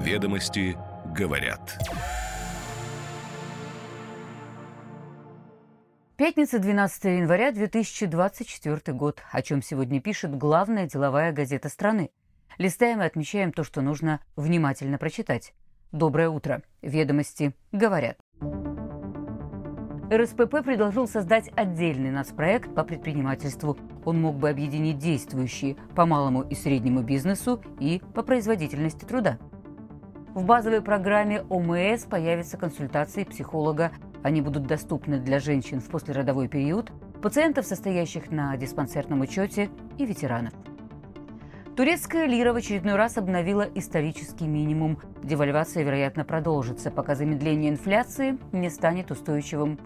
Ведомости говорят. Пятница, 12 января 2024 год. О чем сегодня пишет главная деловая газета страны. Листаем и отмечаем то, что нужно внимательно прочитать. Доброе утро. Ведомости говорят. РСПП предложил создать отдельный нацпроект по предпринимательству. Он мог бы объединить действующие по малому и среднему бизнесу и по производительности труда. В базовой программе ОМС появятся консультации психолога. Они будут доступны для женщин в послеродовой период, пациентов, состоящих на диспансерном учете и ветеранов. Турецкая лира в очередной раз обновила исторический минимум. Девальвация, вероятно, продолжится, пока замедление инфляции не станет устойчивым.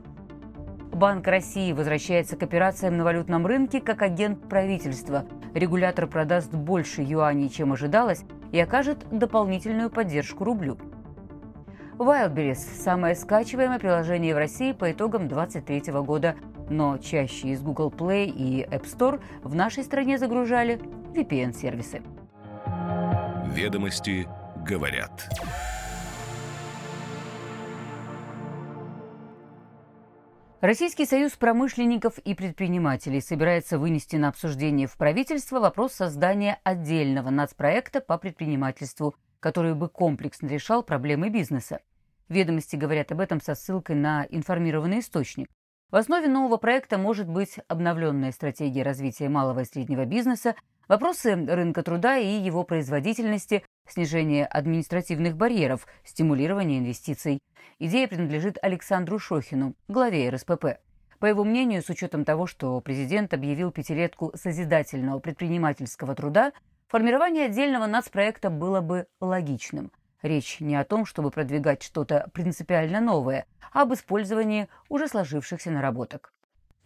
Банк России возвращается к операциям на валютном рынке как агент правительства. Регулятор продаст больше юаней, чем ожидалось, и окажет дополнительную поддержку рублю. Wildberries – самое скачиваемое приложение в России по итогам 2023 года, но чаще из Google Play и App Store в нашей стране загружали VPN-сервисы. Ведомости говорят. Российский союз промышленников и предпринимателей собирается вынести на обсуждение в правительство вопрос создания отдельного нацпроекта по предпринимательству, который бы комплексно решал проблемы бизнеса. Ведомости говорят об этом со ссылкой на информированный источник. В основе нового проекта может быть обновленная стратегия развития малого и среднего бизнеса, вопросы рынка труда и его производительности, снижение административных барьеров, стимулирование инвестиций. Идея принадлежит Александру Шохину, главе РСПП. По его мнению, с учетом того, что президент объявил пятилетку созидательного предпринимательского труда, формирование отдельного нацпроекта было бы логичным. Речь не о том, чтобы продвигать что-то принципиально новое, а об использовании уже сложившихся наработок.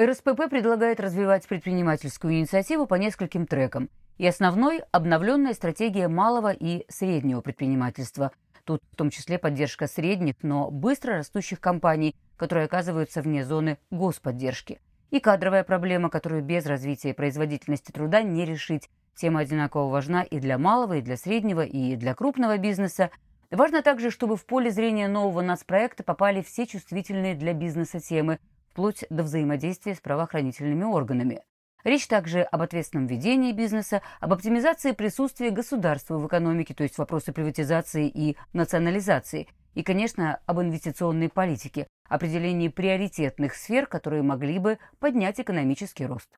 РСПП предлагает развивать предпринимательскую инициативу по нескольким трекам – и основной – обновленная стратегия малого и среднего предпринимательства. Тут в том числе поддержка средних, но быстро растущих компаний, которые оказываются вне зоны господдержки. И кадровая проблема, которую без развития производительности труда не решить. Тема одинаково важна и для малого, и для среднего, и для крупного бизнеса. Важно также, чтобы в поле зрения нового нацпроекта попали все чувствительные для бизнеса темы, вплоть до взаимодействия с правоохранительными органами. Речь также об ответственном ведении бизнеса, об оптимизации присутствия государства в экономике, то есть вопросы приватизации и национализации, и, конечно, об инвестиционной политике, определении приоритетных сфер, которые могли бы поднять экономический рост.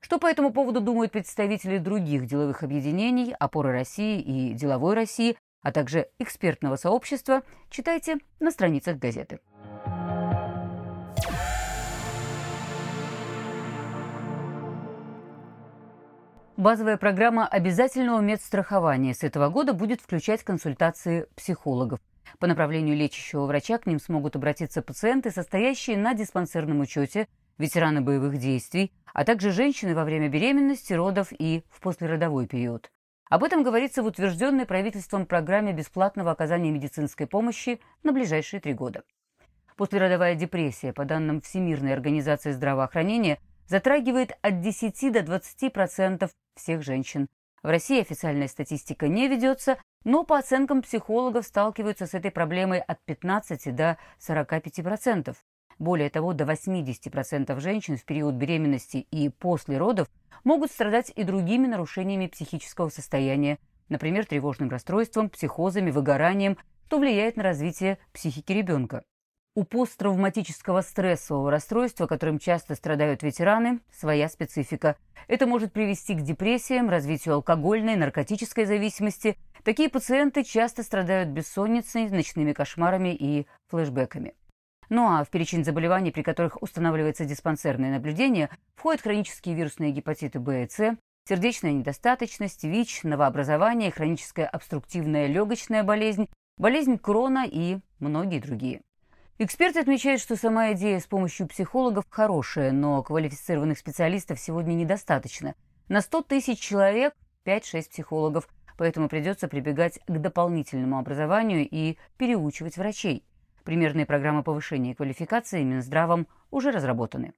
Что по этому поводу думают представители других деловых объединений, опоры России и деловой России, а также экспертного сообщества, читайте на страницах газеты. Базовая программа обязательного медстрахования с этого года будет включать консультации психологов. По направлению лечащего врача к ним смогут обратиться пациенты, состоящие на диспансерном учете, ветераны боевых действий, а также женщины во время беременности, родов и в послеродовой период. Об этом говорится в утвержденной правительством программе бесплатного оказания медицинской помощи на ближайшие три года. Послеродовая депрессия, по данным Всемирной организации здравоохранения, затрагивает от 10 до 20% всех женщин. В России официальная статистика не ведется, но по оценкам психологов сталкиваются с этой проблемой от 15 до 45%. Более того, до 80% женщин в период беременности и после родов могут страдать и другими нарушениями психического состояния, например, тревожным расстройством, психозами, выгоранием, что влияет на развитие психики ребенка. У посттравматического стрессового расстройства, которым часто страдают ветераны, своя специфика. Это может привести к депрессиям, развитию алкогольной, наркотической зависимости. Такие пациенты часто страдают бессонницей, ночными кошмарами и флешбеками. Ну а в перечень заболеваний, при которых устанавливается диспансерное наблюдение, входят хронические вирусные гепатиты Б и С, сердечная недостаточность, ВИЧ, новообразование, хроническая обструктивная легочная болезнь, болезнь Крона и многие другие. Эксперты отмечают, что сама идея с помощью психологов хорошая, но квалифицированных специалистов сегодня недостаточно. На 100 тысяч человек 5-6 психологов, поэтому придется прибегать к дополнительному образованию и переучивать врачей. Примерные программы повышения квалификации Минздравом уже разработаны.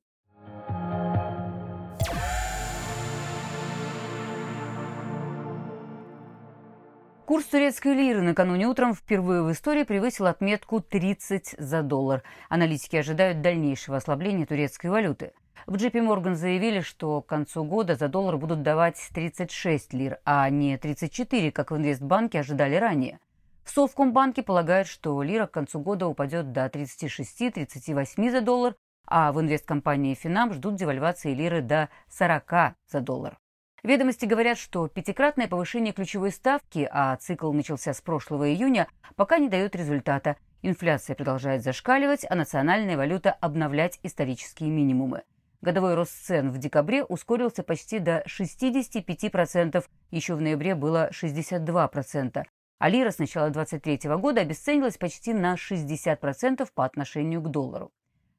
Курс турецкой лиры накануне утром впервые в истории превысил отметку 30 за доллар. Аналитики ожидают дальнейшего ослабления турецкой валюты. В JP Morgan заявили, что к концу года за доллар будут давать 36 лир, а не 34, как в Инвестбанке ожидали ранее. В Совкомбанке полагают, что лира к концу года упадет до 36-38 за доллар, а в инвесткомпании Финам ждут девальвации лиры до 40 за доллар. Ведомости говорят, что пятикратное повышение ключевой ставки, а цикл начался с прошлого июня, пока не дает результата. Инфляция продолжает зашкаливать, а национальная валюта обновлять исторические минимумы. Годовой рост цен в декабре ускорился почти до 65%, еще в ноябре было 62%, а лира с начала 2023 года обесценилась почти на 60% по отношению к доллару.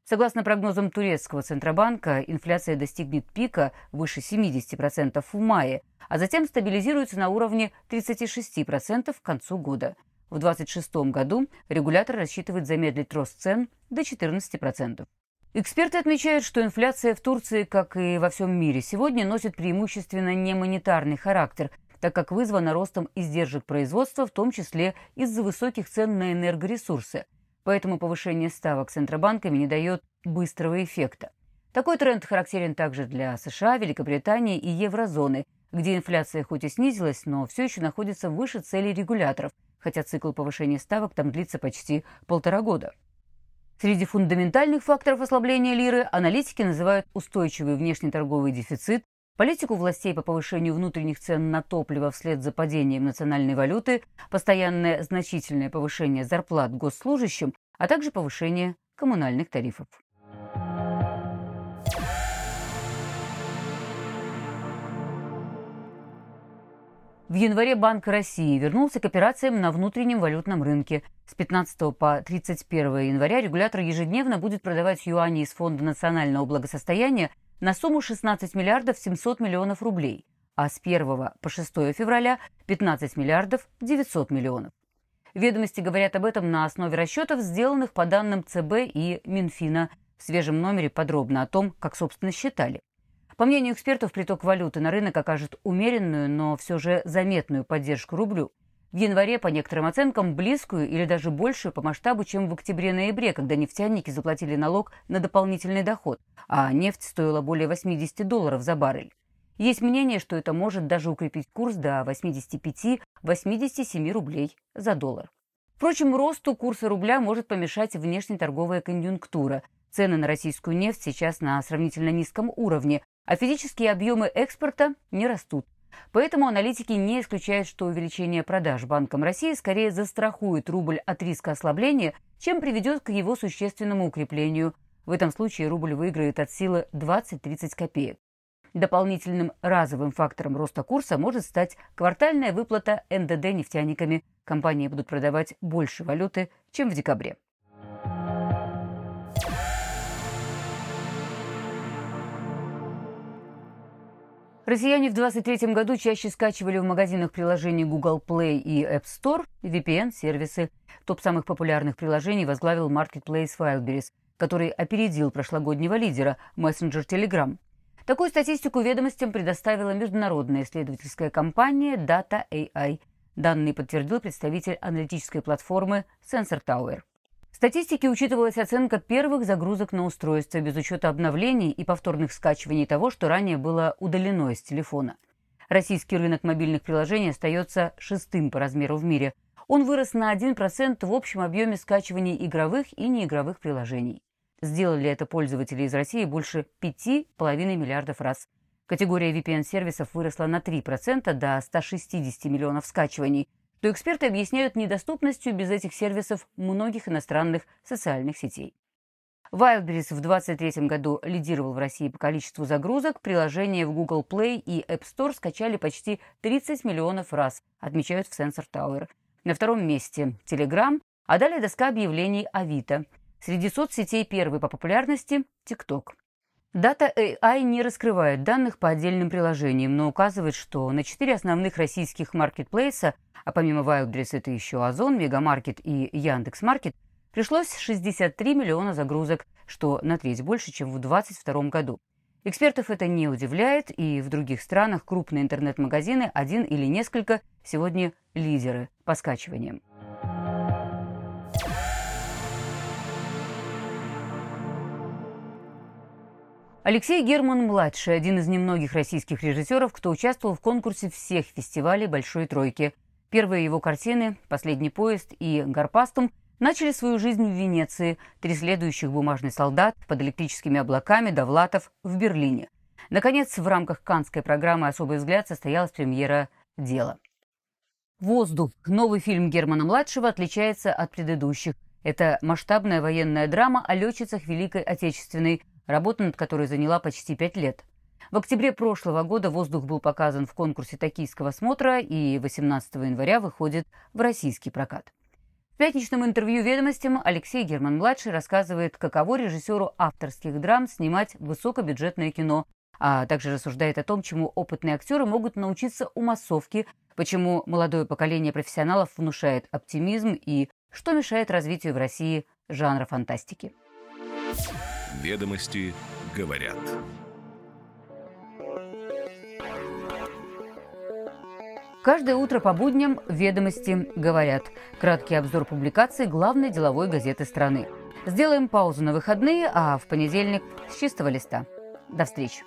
Согласно прогнозам турецкого Центробанка, инфляция достигнет пика выше 70% в мае, а затем стабилизируется на уровне 36% к концу года. В 2026 году регулятор рассчитывает замедлить рост цен до 14%. Эксперты отмечают, что инфляция в Турции, как и во всем мире, сегодня носит преимущественно немонетарный характер, так как вызвана ростом издержек производства, в том числе из-за высоких цен на энергоресурсы – поэтому повышение ставок центробанками не дает быстрого эффекта. Такой тренд характерен также для США, Великобритании и еврозоны, где инфляция хоть и снизилась, но все еще находится выше целей регуляторов, хотя цикл повышения ставок там длится почти полтора года. Среди фундаментальных факторов ослабления лиры аналитики называют устойчивый внешнеторговый дефицит, Политику властей по повышению внутренних цен на топливо вслед за падением национальной валюты, постоянное значительное повышение зарплат госслужащим, а также повышение коммунальных тарифов. В январе Банк России вернулся к операциям на внутреннем валютном рынке. С 15 по 31 января регулятор ежедневно будет продавать юани из Фонда национального благосостояния на сумму 16 миллиардов 700 миллионов рублей, а с 1 по 6 февраля 15 миллиардов 900 миллионов. Ведомости говорят об этом на основе расчетов, сделанных по данным ЦБ и Минфина. В свежем номере подробно о том, как, собственно, считали. По мнению экспертов, приток валюты на рынок окажет умеренную, но все же заметную поддержку рублю – в январе, по некоторым оценкам, близкую или даже большую по масштабу, чем в октябре-ноябре, когда нефтяники заплатили налог на дополнительный доход, а нефть стоила более 80 долларов за баррель. Есть мнение, что это может даже укрепить курс до 85-87 рублей за доллар. Впрочем, росту курса рубля может помешать внешнеторговая конъюнктура. Цены на российскую нефть сейчас на сравнительно низком уровне, а физические объемы экспорта не растут. Поэтому аналитики не исключают, что увеличение продаж Банком России скорее застрахует рубль от риска ослабления, чем приведет к его существенному укреплению. В этом случае рубль выиграет от силы 20-30 копеек. Дополнительным разовым фактором роста курса может стать квартальная выплата НДД нефтяниками. Компании будут продавать больше валюты, чем в декабре. Россияне в 2023 году чаще скачивали в магазинах приложений Google Play и App Store VPN-сервисы. Топ самых популярных приложений возглавил Marketplace Wildberries, который опередил прошлогоднего лидера мессенджер Telegram. Такую статистику ведомостям предоставила международная исследовательская компания Data AI. Данные подтвердил представитель аналитической платформы Sensor Tower. В статистике учитывалась оценка первых загрузок на устройство без учета обновлений и повторных скачиваний того, что ранее было удалено из телефона. Российский рынок мобильных приложений остается шестым по размеру в мире. Он вырос на 1% в общем объеме скачиваний игровых и неигровых приложений. Сделали это пользователи из России больше 5,5 миллиардов раз. Категория VPN-сервисов выросла на 3% до 160 миллионов скачиваний, то эксперты объясняют недоступностью без этих сервисов многих иностранных социальных сетей. Wildberries в 2023 году лидировал в России по количеству загрузок. Приложения в Google Play и App Store скачали почти 30 миллионов раз, отмечают в Sensor Tower. На втором месте Telegram, а далее доска объявлений Авито. Среди соцсетей первый по популярности – TikTok. Data AI не раскрывает данных по отдельным приложениям, но указывает, что на четыре основных российских маркетплейса, а помимо Wildberries это еще Озон, Мегамаркет и Яндекс.Маркет, пришлось 63 миллиона загрузок, что на треть больше, чем в 2022 году. Экспертов это не удивляет, и в других странах крупные интернет-магазины, один или несколько, сегодня лидеры по скачиваниям. Алексей Герман-младший – один из немногих российских режиссеров, кто участвовал в конкурсе всех фестивалей «Большой тройки». Первые его картины «Последний поезд» и «Гарпастум» начали свою жизнь в Венеции, три следующих «Бумажный солдат», «Под электрическими облаками», «Довлатов» в Берлине. Наконец, в рамках каннской программы «Особый взгляд» состоялась премьера «Дело». «Воздух» – новый фильм Германа-младшего отличается от предыдущих. Это масштабная военная драма о летчицах Великой Отечественной – работа над которой заняла почти пять лет. В октябре прошлого года «Воздух» был показан в конкурсе «Токийского смотра» и 18 января выходит в российский прокат. В пятничном интервью «Ведомостям» Алексей Герман-младший рассказывает, каково режиссеру авторских драм снимать высокобюджетное кино, а также рассуждает о том, чему опытные актеры могут научиться у массовки, почему молодое поколение профессионалов внушает оптимизм и что мешает развитию в России жанра фантастики. Ведомости говорят. Каждое утро по будням «Ведомости говорят». Краткий обзор публикаций главной деловой газеты страны. Сделаем паузу на выходные, а в понедельник с чистого листа. До встречи.